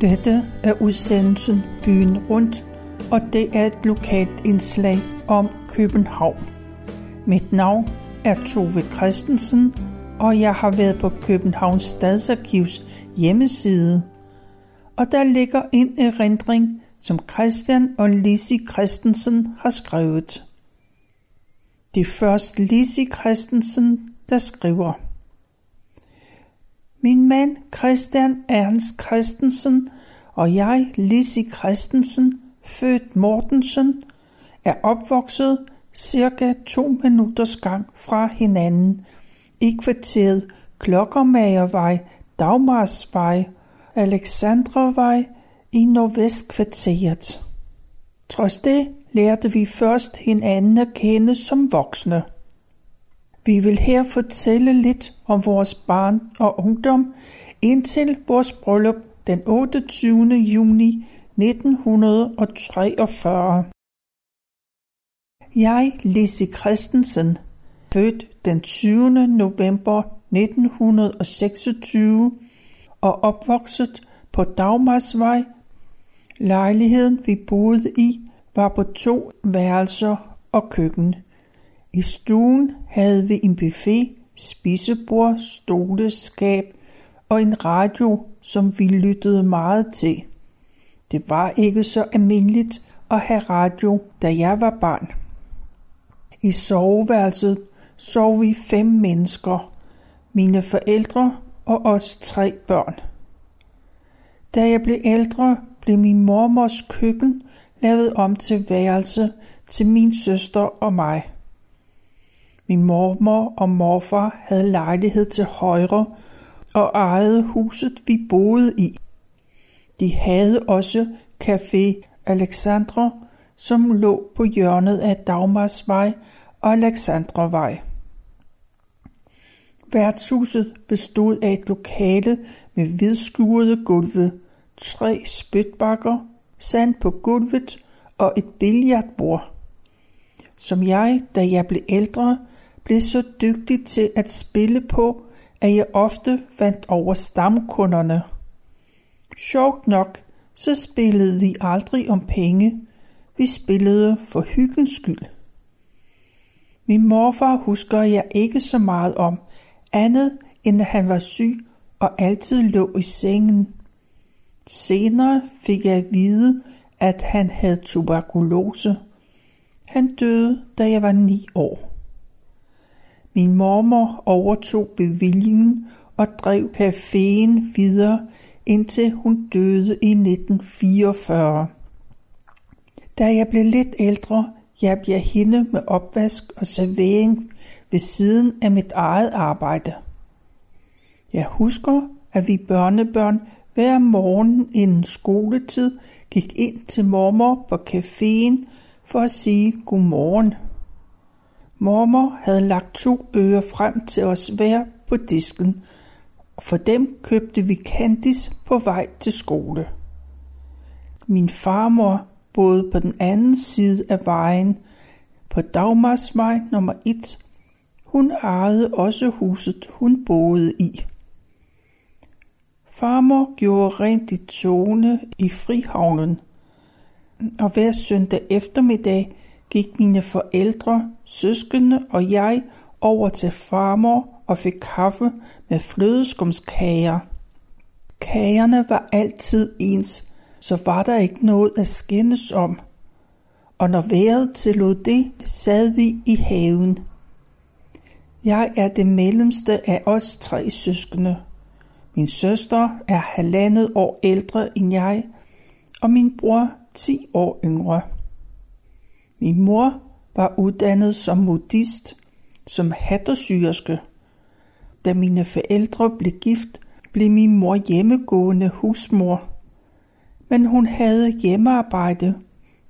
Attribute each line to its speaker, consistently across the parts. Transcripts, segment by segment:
Speaker 1: Dette er udsendelsen Byen Rundt, og det er et lokalt indslag om København. Mit navn er Tove Christensen, og jeg har været på Københavns Stadsarkivs hjemmeside. Og der ligger en erindring, som Christian og Lisi Christensen har skrevet. Det er først Lisi Christensen, der skriver. Min mand Christian Ernst Christensen og jeg, Lisi Christensen, født Mortensen, er opvokset cirka to minutters gang fra hinanden i kvarteret Klokkermagervej, Dagmarsvej, Alexandrevej i Nordvestkvarteret. Trods det lærte vi først hinanden at kende som voksne. Vi vil her fortælle lidt om vores barn og ungdom indtil vores bryllup den 28. juni 1943. Jeg, Lise Christensen, født den 20. november 1926 og opvokset på Dagmarsvej. Lejligheden, vi boede i, var på to værelser og køkken. I stuen havde vi en buffet, spisebord, stole, skab og en radio, som vi lyttede meget til. Det var ikke så almindeligt at have radio, da jeg var barn. I soveværelset sov vi fem mennesker, mine forældre og os tre børn. Da jeg blev ældre, blev min mormors køkken lavet om til værelse til min søster og mig. Min mormor og morfar havde lejlighed til højre og ejede huset, vi boede i. De havde også Café Alexandra, som lå på hjørnet af Dagmarsvej og Alexandravej. Værtshuset bestod af et lokale med hvidskurede gulve, tre spytbakker, sand på gulvet og et billardbord. Som jeg, da jeg blev ældre, blev så dygtig til at spille på, at jeg ofte vandt over stamkunderne. Sjovt nok, så spillede vi aldrig om penge. Vi spillede for hyggens skyld. Min morfar husker jeg ikke så meget om, andet end at han var syg og altid lå i sengen. Senere fik jeg at vide, at han havde tuberkulose. Han døde, da jeg var ni år. Min mormor overtog bevillingen og drev caféen videre, indtil hun døde i 1944. Da jeg blev lidt ældre, hjalp jeg hende med opvask og servering ved siden af mit eget arbejde. Jeg husker, at vi børnebørn hver morgen inden skoletid gik ind til mormor på caféen for at sige godmorgen. Mormor havde lagt to øre frem til os hver på disken, og for dem købte vi candies på vej til skole. Min farmor boede på den anden side af vejen, på Dagmarsvej nummer 1. Hun ejede også huset, hun boede i. Farmor gjorde rent i togene i Frihavnen, og hver søndag eftermiddag gik mine forældre, søskende og jeg over til farmor og fik kaffe med flødeskumskager. Kagerne var altid ens, så var der ikke noget at skændes om. Og når vejret tillod det, sad vi i haven. Jeg er det mellemste af os tre søskende. Min søster er halvandet år ældre end jeg, og min bror 10 år yngre. Min mor var uddannet som modist, som hattersyerske. Da mine forældre blev gift, blev min mor hjemmegående husmor. Men hun havde hjemmearbejde,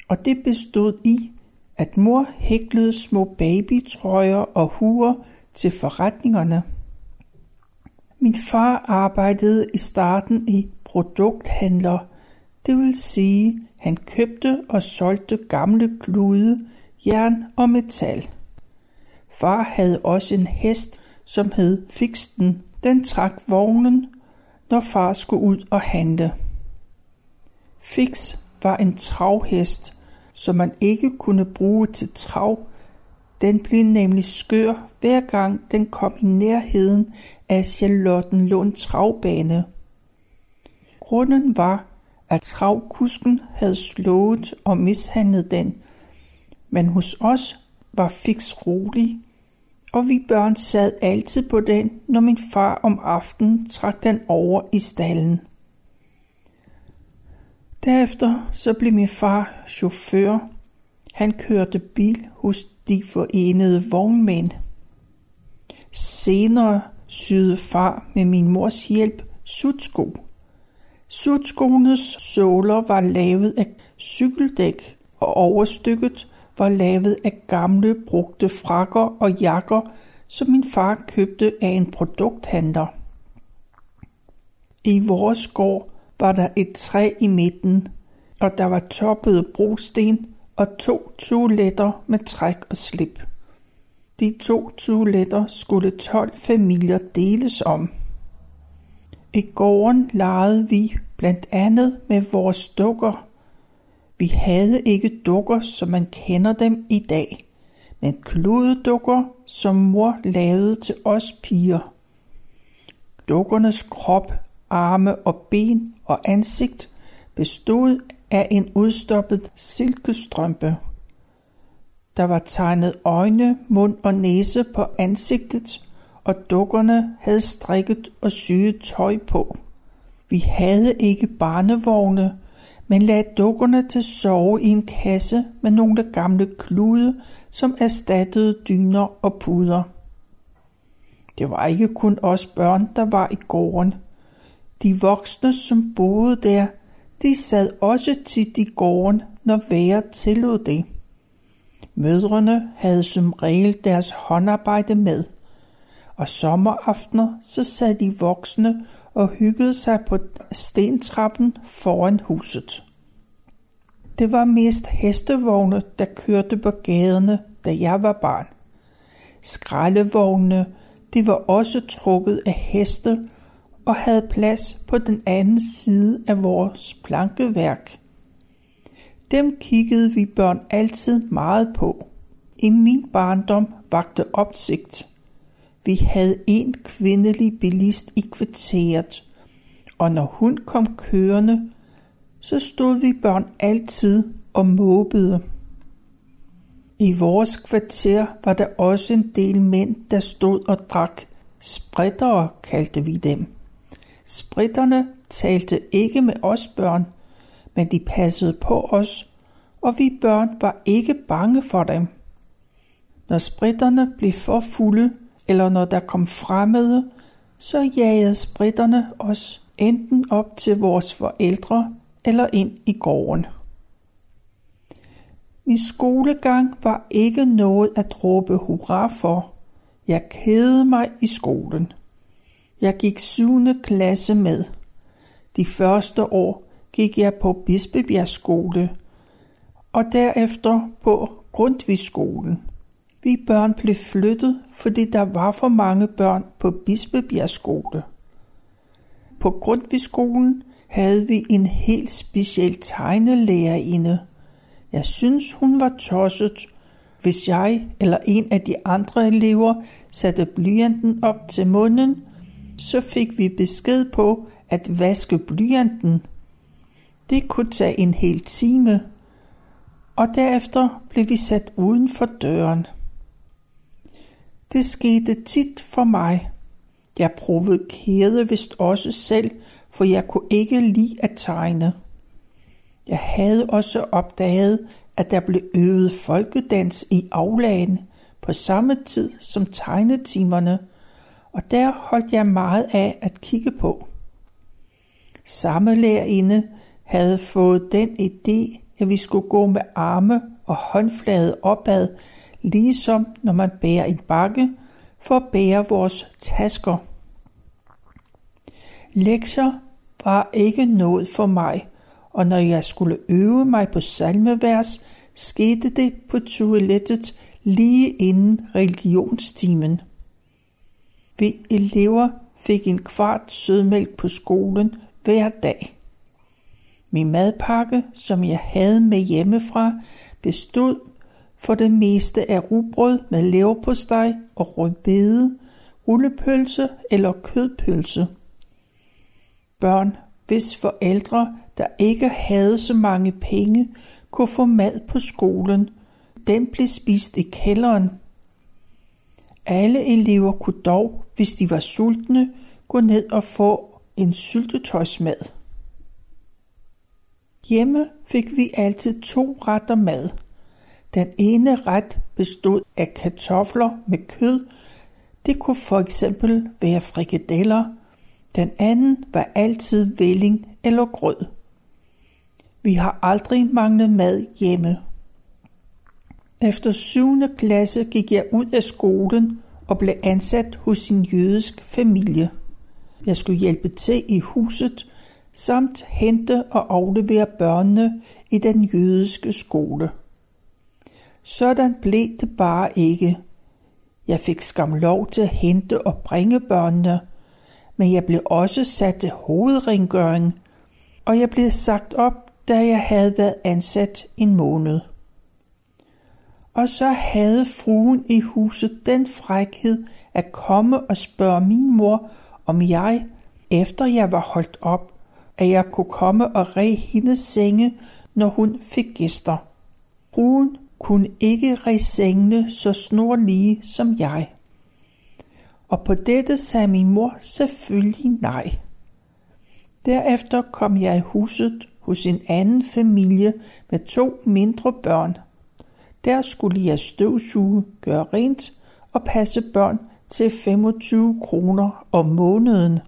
Speaker 1: og det bestod i, at mor hæklede små babytrøjer og huer til forretningerne. Min far arbejdede i starten i produkthandler, det vil sige, han købte og solgte gamle klude, jern og metal. Far havde også en hest, som hed Fiksten. Den trak vognen, når far skulle ud og handle. Fix var en travhest, som man ikke kunne bruge til trav. Den blev nemlig skør, hver gang den kom i nærheden af Charlottenlund travbane. Grunden var, at travkusken havde slået og mishandlet den, men hos os var Fix rolig, og vi børn sad altid på den, når min far om aftenen trak den over i stallen. Derefter så blev min far chauffør. Han kørte bil hos de forenede vognmænd. Senere syede far med min mors hjælp sutsko. Sutskoenes såler var lavet af cykeldæk, og overstykket var lavet af gamle brugte frakker og jakker, som min far købte af en produkthandler. I vores gård var der et træ i midten, og der var toppede brosten og to toiletter med træk og slip. De to toiletter skulle 12 familier deles om. I gården legede vi blandt andet med vores dukker. Vi havde ikke dukker, som man kender dem i dag, men kludedukker, som mor lavede til os piger. Dukkernes krop arme og ben og ansigt bestod af en udstoppet silkestrømpe. Der var tegnet øjne, mund og næse på ansigtet, og dukkerne havde strikket og syet tøj på. Vi havde ikke barnevogne, men lagde dukkerne til sove i en kasse med nogle gamle klude, som erstattede dyner og puder. Det var ikke kun os børn, der var i gården – de voksne, som boede der, de sad også tit i gården, når vejret tillod det. Mødrene havde som regel deres håndarbejde med, og sommeraftener så sad de voksne og hyggede sig på stentrappen foran huset. Det var mest hestevogne, der kørte på gaderne, da jeg var barn. Skraldevogne, de var også trukket af heste og havde plads på den anden side af vores plankeværk. Dem kiggede vi børn altid meget på. I min barndom vagte opsigt. Vi havde en kvindelig bilist i kvarteret, og når hun kom kørende, så stod vi børn altid og måbede. I vores kvarter var der også en del mænd, der stod og drak. Sprittere kaldte vi dem. Spritterne talte ikke med os børn, men de passede på os, og vi børn var ikke bange for dem. Når spritterne blev for fulde, eller når der kom fremmede, så jagede spritterne os enten op til vores forældre eller ind i gården. Min skolegang var ikke noget at råbe hurra for. Jeg kædede mig i skolen. Jeg gik 7. klasse med. De første år gik jeg på Bispebjerg skole, og derefter på Grundtvigskolen. Vi børn blev flyttet, fordi der var for mange børn på Bispebjerg skole. På Grundtvigskolen havde vi en helt speciel tegnelærerinde. Jeg synes, hun var tosset, hvis jeg eller en af de andre elever satte blyanten op til munden så fik vi besked på at vaske blyanten. Det kunne tage en hel time, og derefter blev vi sat uden for døren. Det skete tit for mig. Jeg provokerede vist også selv, for jeg kunne ikke lide at tegne. Jeg havde også opdaget, at der blev øvet folkedans i aflagen på samme tid som tegnetimerne – og der holdt jeg meget af at kigge på. Samme lærerinde havde fået den idé, at vi skulle gå med arme og håndflade opad, ligesom når man bærer en bakke for at bære vores tasker. Lektier var ikke noget for mig, og når jeg skulle øve mig på salmevers, skete det på toilettet lige inden religionstimen. Vi elever fik en kvart sødmælk på skolen hver dag. Min madpakke, som jeg havde med hjemmefra, bestod for det meste er rugbrød med leverpostej og rødbede, rullepølse eller kødpølse. Børn, hvis forældre, der ikke havde så mange penge, kunne få mad på skolen, den blev spist i kælderen. Alle elever kunne dog, hvis de var sultne, gå ned og få en syltetøjsmad. Hjemme fik vi altid to retter mad. Den ene ret bestod af kartofler med kød. Det kunne for eksempel være frikadeller. Den anden var altid velling eller grød. Vi har aldrig manglet mad hjemme. Efter 7. klasse gik jeg ud af skolen og blev ansat hos en jødisk familie. Jeg skulle hjælpe til i huset samt hente og aflevere børnene i den jødiske skole. Sådan blev det bare ikke. Jeg fik skam lov til at hente og bringe børnene, men jeg blev også sat til hovedrengøring, og jeg blev sagt op, da jeg havde været ansat en måned. Og så havde fruen i huset den frækhed at komme og spørge min mor, om jeg, efter jeg var holdt op, at jeg kunne komme og re hendes senge, når hun fik gæster. Fruen kunne ikke re så snorlige som jeg. Og på dette sagde min mor selvfølgelig nej. Derefter kom jeg i huset hos en anden familie med to mindre børn. Der skulle jeg støvsuge, gøre rent og passe børn til 25 kroner om måneden.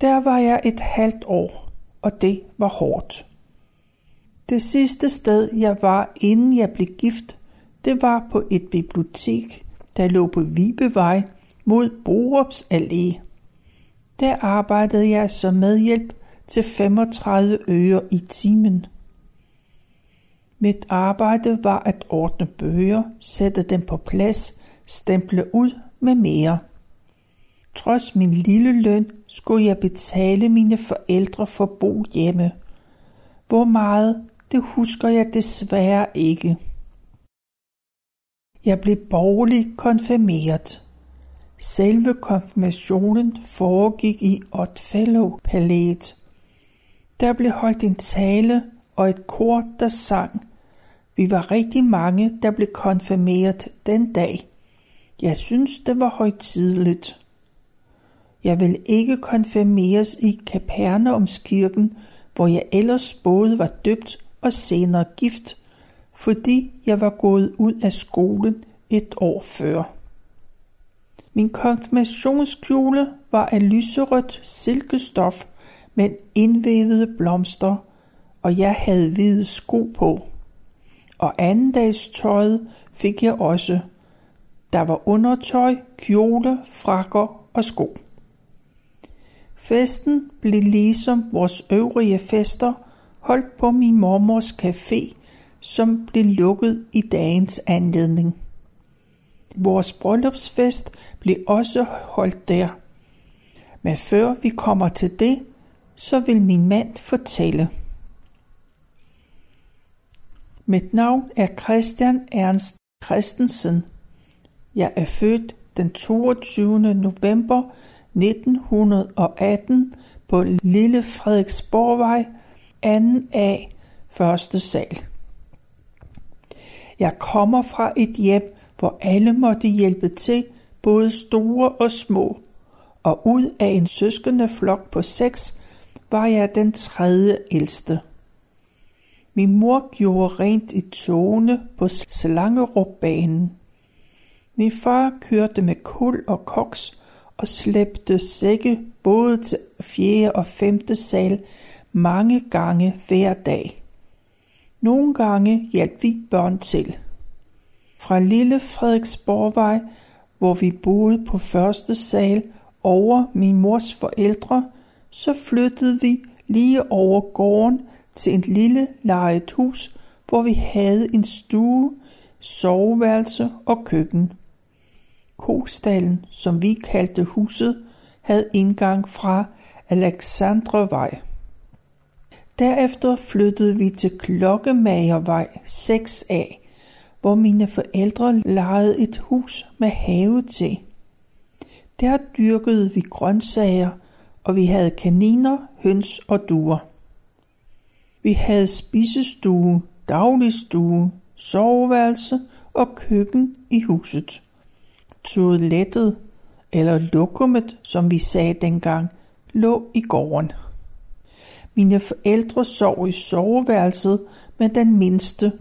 Speaker 1: Der var jeg et halvt år, og det var hårdt. Det sidste sted, jeg var, inden jeg blev gift, det var på et bibliotek, der lå på Vibevej mod Borups Allé. Der arbejdede jeg som medhjælp til 35 øre i timen. Mit arbejde var at ordne bøger, sætte dem på plads, stemple ud med mere. Trods min lille løn skulle jeg betale mine forældre for at bo hjemme. Hvor meget, det husker jeg desværre ikke. Jeg blev borgerligt konfirmeret. Selve konfirmationen foregik i Oddfellow Palæet. Der blev holdt en tale og et kor, der sang. Vi var rigtig mange, der blev konfirmeret den dag. Jeg synes, det var højtidligt. Jeg vil ikke konfirmeres i Kapernaumskirken, hvor jeg ellers både var døbt og senere gift, fordi jeg var gået ud af skolen et år før. Min konfirmationskjole var af lyserødt silkestof med indvævede blomster, og jeg havde hvide sko på. Og andendags tøjet fik jeg også. Der var undertøj, kjole, frakker og sko. Festen blev ligesom vores øvrige fester holdt på min mormors café, som blev lukket i dagens anledning. Vores bryllupsfest blev også holdt der. Men før vi kommer til det, så vil min mand fortælle. Mit navn er Christian Ernst Christensen. Jeg er født den 22. november 1918 på Lille Frederiksborgvej, 2. A, første sal. Jeg kommer fra et hjem, hvor alle måtte hjælpe til, både store og små, og ud af en søskende flok på seks var jeg den tredje ældste. Min mor gjorde rent i togene på Slangerupbanen. Min far kørte med kul og koks og slæbte sække både til fjerde og femte sal mange gange hver dag. Nogle gange hjalp vi børn til. Fra lille Frederiksborgvej, hvor vi boede på første sal over min mors forældre, så flyttede vi lige over gården til et lille lejet hus, hvor vi havde en stue, soveværelse og køkken. Kostallen, som vi kaldte huset, havde indgang fra Alexandrevej. Derefter flyttede vi til Klokkemagervej 6A, hvor mine forældre lejede et hus med have til. Der dyrkede vi grøntsager, og vi havde kaniner, høns og duer. Vi havde spisestue, dagligstue, soveværelse og køkken i huset. Toilettet, eller lokummet, som vi sagde dengang, lå i gården. Mine forældre sov i soveværelset med den mindste,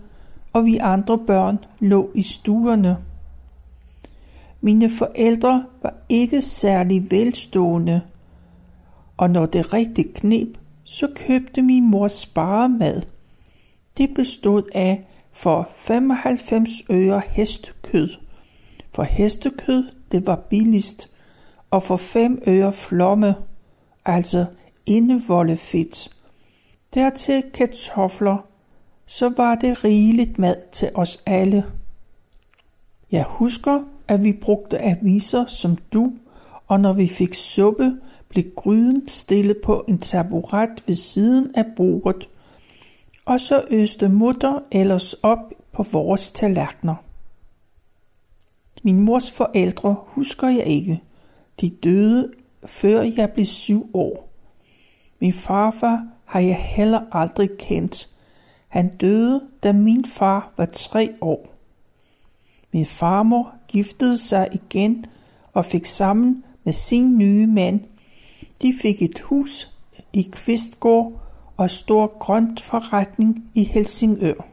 Speaker 1: og vi andre børn lå i stuerne. Mine forældre var ikke særlig velstående, og når det rigtig knep, så købte min mor sparemad. Det bestod af for 95 øre hestekød. For hestekød, det var billigst, og for 5 øre flomme, altså indevoldefedt. Dertil kartofler, så var det rigeligt mad til os alle. Jeg husker, at vi brugte aviser som du, og når vi fik suppe, blev gryden stillet på en taburet ved siden af bordet, og så øste mutter ellers op på vores tallerkener. Min mors forældre husker jeg ikke. De døde, før jeg blev syv år. Min farfar har jeg heller aldrig kendt. Han døde, da min far var tre år. Min farmor giftede sig igen og fik sammen med sin nye mand. De fik et hus i Kvistgård og stor grøntforretning i Helsingør.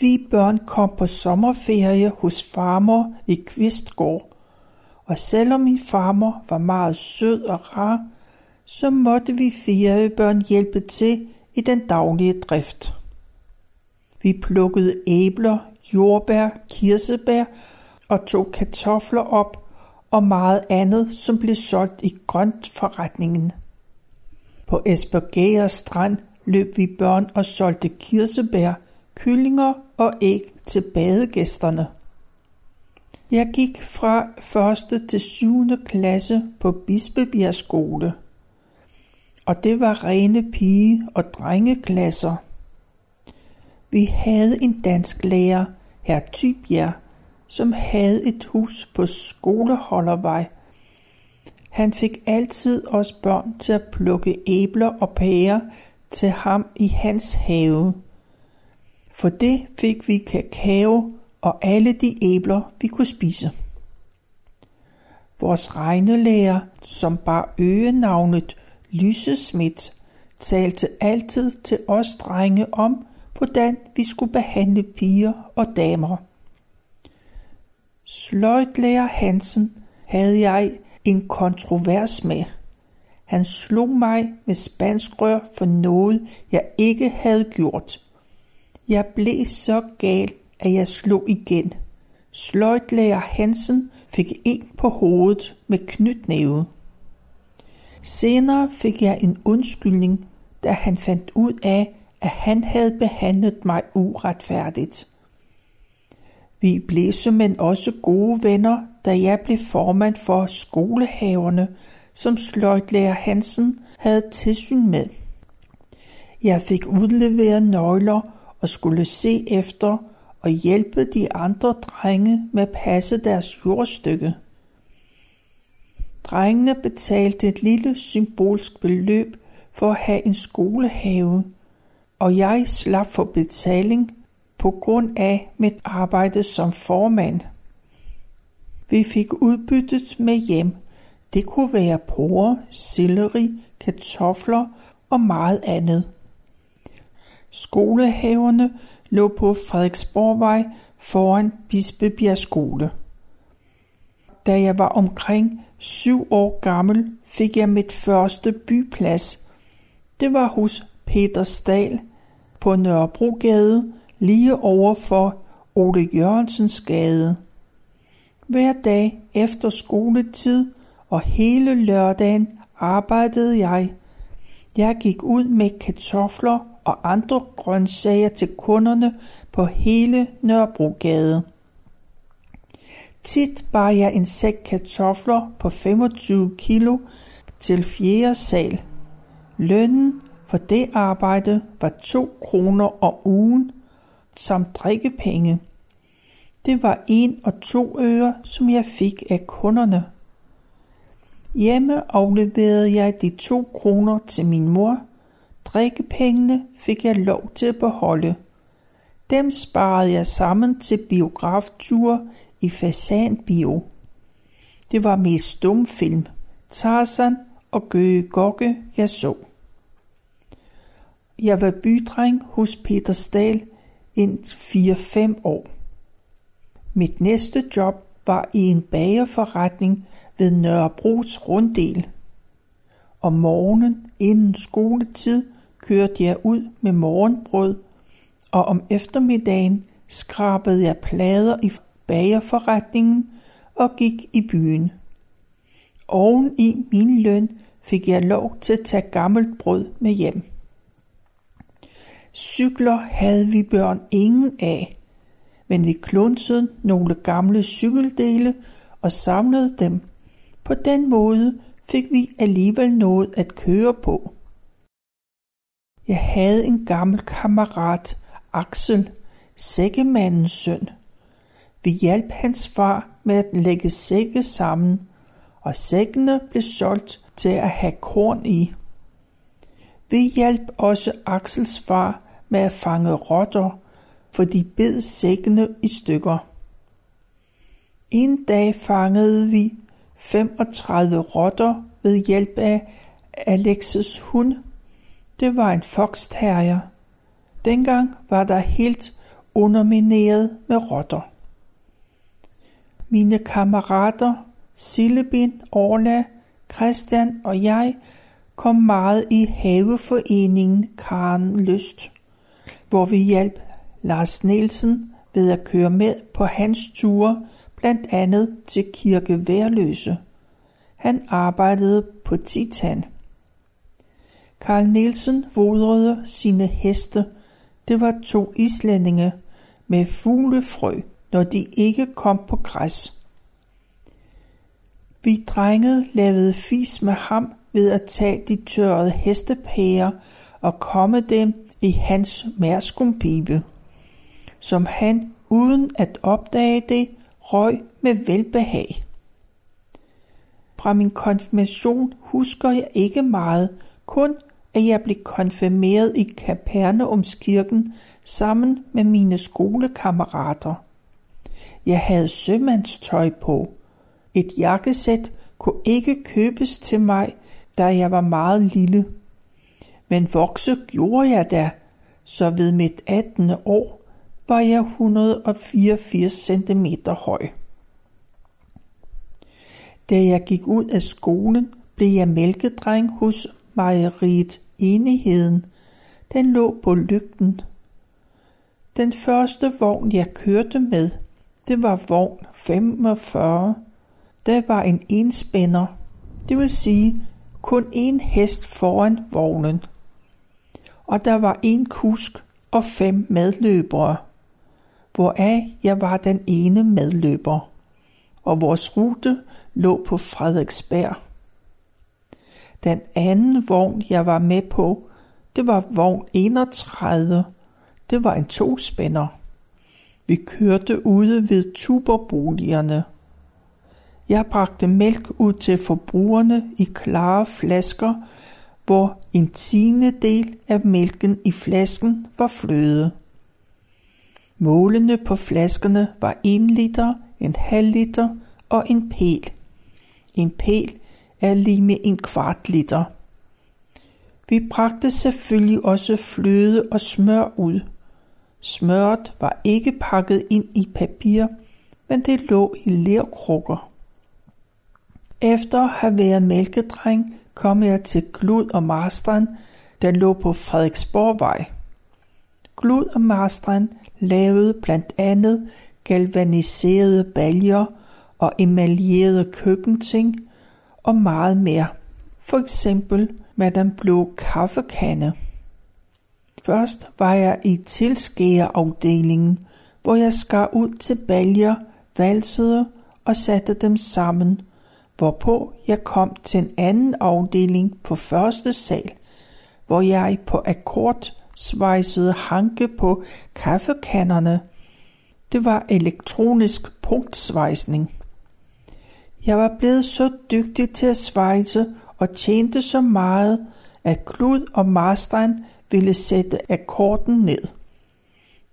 Speaker 1: Vi børn kom på sommerferie hos farmor i Kvistgård, og selvom min farmor var meget sød og rar, så måtte vi fire børn hjælpe til i den daglige drift. Vi plukkede æbler, jordbær, kirsebær og tog kartofler op og meget andet, som blev solgt i grøntforretningen. På Esbergære Strand løb vi børn og solgte kirsebær, kyllinger og æg til badegæsterne. Jeg gik fra 1. til 7. klasse på Bispebjerg skole, og det var rene pige- og drengeklasser. Vi havde en dansk lærer, herr Tybjerg, som havde et hus på skoleholdervej. Han fik altid os børn til at plukke æbler og pærer til ham i hans have. For det fik vi kakao og alle de æbler, vi kunne spise. Vores regnelærer, som bar øgenavnet Lysesmidt, talte altid til os drenge om, hvordan vi skulle behandle piger og damer. Sløjtlærer Hansen havde jeg en kontrovers med. Han slog mig med spanskrør for noget, jeg ikke havde gjort. Jeg blev så gal, at jeg slog igen. Sløjtlærer Hansen fik en på hovedet med knytnæve. Senere fik jeg en undskyldning, da han fandt ud af, at han havde behandlet mig uretfærdigt. Vi blev men også gode venner, da jeg blev formand for skolehaverne, som sløjtlærer Hansen havde tilsyn med. Jeg fik udleveret nøgler og skulle se efter og hjælpe de andre drenge med at passe deres jordstykke. Drengene betalte et lille symbolsk beløb for at have en skolehave, og jeg slap for betaling på grund af mit arbejde som formand. Vi fik udbyttet med hjem. Det kunne være porre, selleri, kartofler og meget andet. Skolehaverne lå på Frederiksborgvej foran Bispebjerg skole. Da jeg var omkring syv år gammel, fik jeg mit første byplads. Det var hos Peter Stahl på Nørrebrogade, lige over for Ole Jørgensens gade. Hver dag efter skoletid og hele lørdagen arbejdede jeg. Jeg gik ud med kartofler og andre grøntsager til kunderne på hele Nørrebrogade. Tit bar jeg en sæk kartofler på 25 kilo til fjerde sal. Lønnen For det arbejde var 2 kroner om ugen samt drikkepenge. Det var en og to øre, som jeg fik af kunderne. Hjemme afleverede jeg de to kroner til min mor. Drikkepengene fik jeg lov til at beholde. Dem sparede jeg sammen til biografture i Fasanbio. Det var mest stumfilm, Tarzan og Gøge Gokke, jeg så. Jeg var bydreng hos Peter Stahl ind 4-5 år. Mit næste job var i en bagerforretning ved Nørrebros runddel. Om morgenen inden skoletid kørte jeg ud med morgenbrød, og om eftermiddagen skrabede jeg plader i bagerforretningen og gik i byen. Oven i min løn fik jeg lov til at tage gammelt brød med hjem. Cykler havde vi børn ingen af, men vi klunsede nogle gamle cykeldele og samlede dem. På den måde fik vi alligevel noget at køre på. Jeg havde en gammel kammerat, Axel, sækkemandens søn. Vi hjalp hans far med at lægge sække sammen, og sækkene blev solgt til at have korn i. Vi hjalp også Axels far med at fange rotter, for de bed sækkene i stykker. En dag fangede vi 35 rotter ved hjælp af Alexes hund. Det var en foxterrier. Dengang var der helt undermineret med rotter. Mine kammerater Sillebin, Orla, Christian og jeg kom meget i haveforeningen Karen Lyst, hvor vi hjalp Lars Nielsen ved at køre med på hans ture, blandt andet til Kirke Værløse. Han arbejdede på Titan. Karl Nielsen vodrede sine heste. Det var to islændinge med fuglefrø, når de ikke kom på græs. Vi drenge lavede fis med ham ved at tage de tørrede hestepærer og komme dem i hans mærskumpibe, som han uden at opdage det røg med velbehag. Fra min konfirmation husker jeg ikke meget, kun at jeg blev konfirmeret i Kapernaumskirken sammen med mine skolekammerater. Jeg havde sømandstøj på. Et jakkesæt kunne ikke købes til mig, da jeg var meget lille. Men vokse gjorde jeg da, så ved mit 18. år var jeg 184 cm høj. Da jeg gik ud af skolen, blev jeg mælkedreng hos mejeriet Enigheden. Den lå på lygten. Den første vogn, jeg kørte med, det var vogn 45. Der var en enspænder, det vil sige kun en hest foran vognen. Og der var en kusk og fem medløbere, hvoraf jeg var den ene medløber, og vores rute lå på Frederiksberg. Den anden vogn, jeg var med på, det var vogn 31. Det var en tospænder. Vi kørte ude ved tuberboligerne. Jeg bragte mælk ud til forbrugerne i klare flasker, hvor en tiende del af mælken i flasken var fløde. Målene på flaskerne var 1 liter, en halv liter og en pæl. En pæl er lige med en kvart liter. Vi bragte selvfølgelig også fløde og smør ud. Smørret var ikke pakket ind i papir, men det lå i lerkrukker. Efter at have været mælkedreng, kom jeg til Glud og Marstrand, der lå på Frederiksborgvej. Glud og Marstrand lavede blandt andet galvaniserede baljer og emaljerede køkkenting og meget mere. For eksempel med den blå kaffekande. Først var jeg i tilskæreafdelingen, hvor jeg skar ud til baljer, valsede og satte dem sammen, hvorpå jeg kom til en anden afdeling på første sal, hvor jeg på akkord svejsede hanke på kaffekanderne. Det var elektronisk punktsvejsning. Jeg var blevet så dygtig til at svejse og tjente så meget, at Klud og Marstein ville sætte akkorden ned.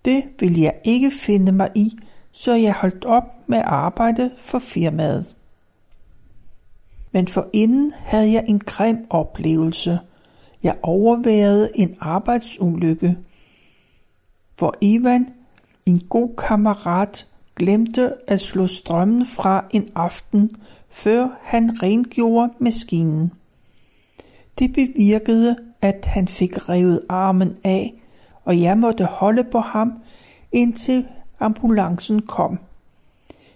Speaker 1: Det ville jeg ikke finde mig i, så jeg holdt op med at arbejde for firmaet. Men for inden havde jeg en grim oplevelse. Jeg overværede en arbejdsulykke, hvor Ivan, en god kammerat, glemte at slå strømmen fra en aften, før han rengjorde maskinen. Det bevirkede, at han fik revet armen af, og jeg måtte holde på ham, indtil ambulancen kom.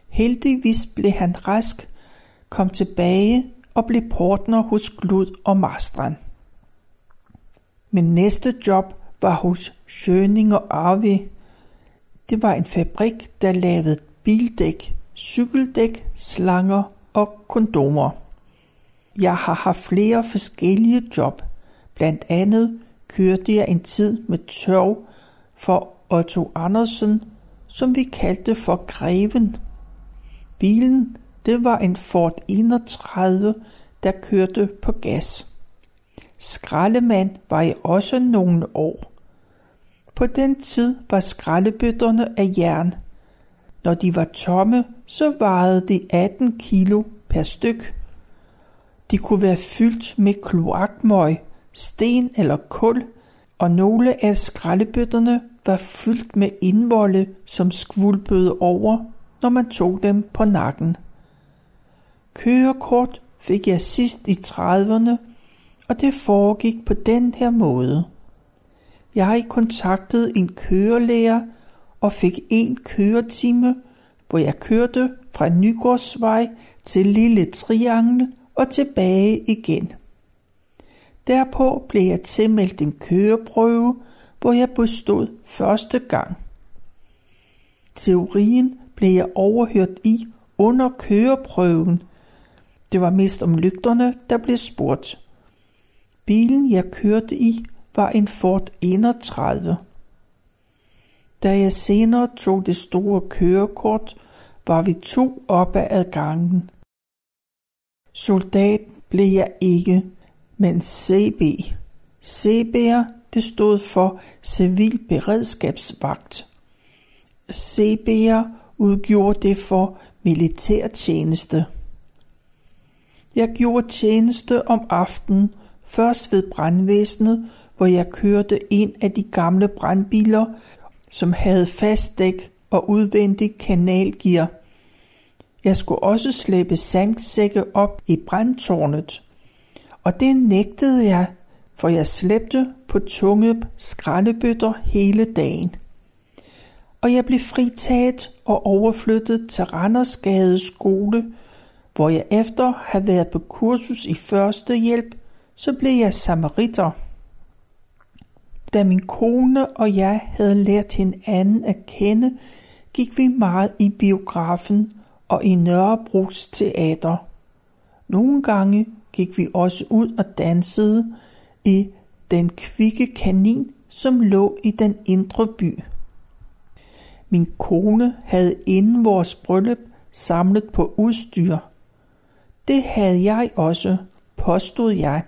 Speaker 1: Heldigvis blev han rask, kom tilbage og blev portner hos Glud og Marstrand. Min næste job var hos Schøning og Arve. Det var en fabrik, der lavede bildæk, cykeldæk, slanger og kondomer. Jeg har haft flere forskellige job. Blandt andet kørte jeg en tid med tørv for Otto Andersen, som vi kaldte for Greven. Bilen, det var en Ford 31, der kørte på gas. Skraldemand var jeg også nogle år. På den tid var skraldebøtterne af jern. Når de var tomme, så vejede de 18 kilo per styk. De kunne være fyldt med kloakmøg, sten eller kul, og nogle af skraldebøtterne var fyldt med indvolde, som skvulpede over, når man tog dem på nakken. Kørekort fik jeg sidst i 30'erne, og det foregik på den her måde. Jeg kontaktet en kørelærer og fik en køretime, hvor jeg kørte fra Nygårdsvej til Lille Triangel og tilbage igen. Derpå blev jeg tilmeldt en køreprøve, hvor jeg bestod første gang. Teorien blev jeg overhørt i under køreprøven. Det var mest om lygterne, der blev spurgt. Bilen, jeg kørte i, var en Ford 31. Da jeg senere tog det store kørekort, var vi to oppe ad gangen. Soldat blev jeg ikke, men CB. CB'er, det stod for Civil Beredskabsvagt. CB'er udgjorde det for militærtjeneste. Jeg gjorde tjeneste om aftenen, først ved brandvæsenet, hvor jeg kørte en af de gamle brandbiler, som havde fast dæk og udvendig kanalgear. Jeg skulle også slæbe sandsække op i brandtårnet. Og det nægtede jeg, for jeg slæbte på tunge skraldebøtter hele dagen. Og jeg blev fritaget og overflyttet til Randersgade skole, hvor jeg efter have været på kursus i førstehjælp, så blev jeg samaritter. Da min kone og jeg havde lært hinanden at kende, gik vi meget i biografen og i Nørrebros teater. Nogle gange gik vi også ud og dansede i den kvikke kanin, som lå i den indre by. Min kone havde inden vores bryllup samlet på udstyr. Det havde jeg også, påstod jeg.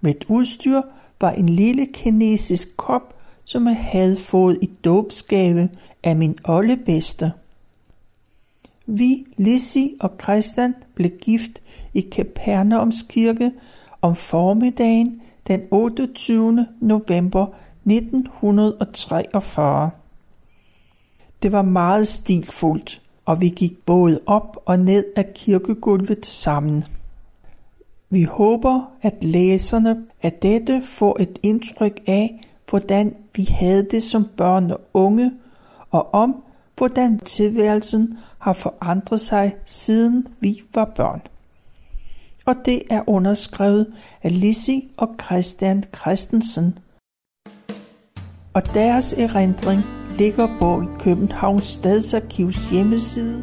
Speaker 1: Med udstyr var en lille kinesisk kop, som jeg havde fået i dåbsgave af min oldebedste. Vi, Lissi og Christian, blev gift i Kapernaums kirke om formiddagen den 28. november 1943. Det var meget stilfuldt, og vi gik både op og ned af kirkegulvet sammen. Vi håber, at læserne af dette får et indtryk af, hvordan vi havde det som børn og unge, og om, hvordan tilværelsen har forandret sig, siden vi var børn. Og det er underskrevet af Lissi og Christian Christensen. Og deres erindring ligger på Københavns Stadsarkivs hjemmeside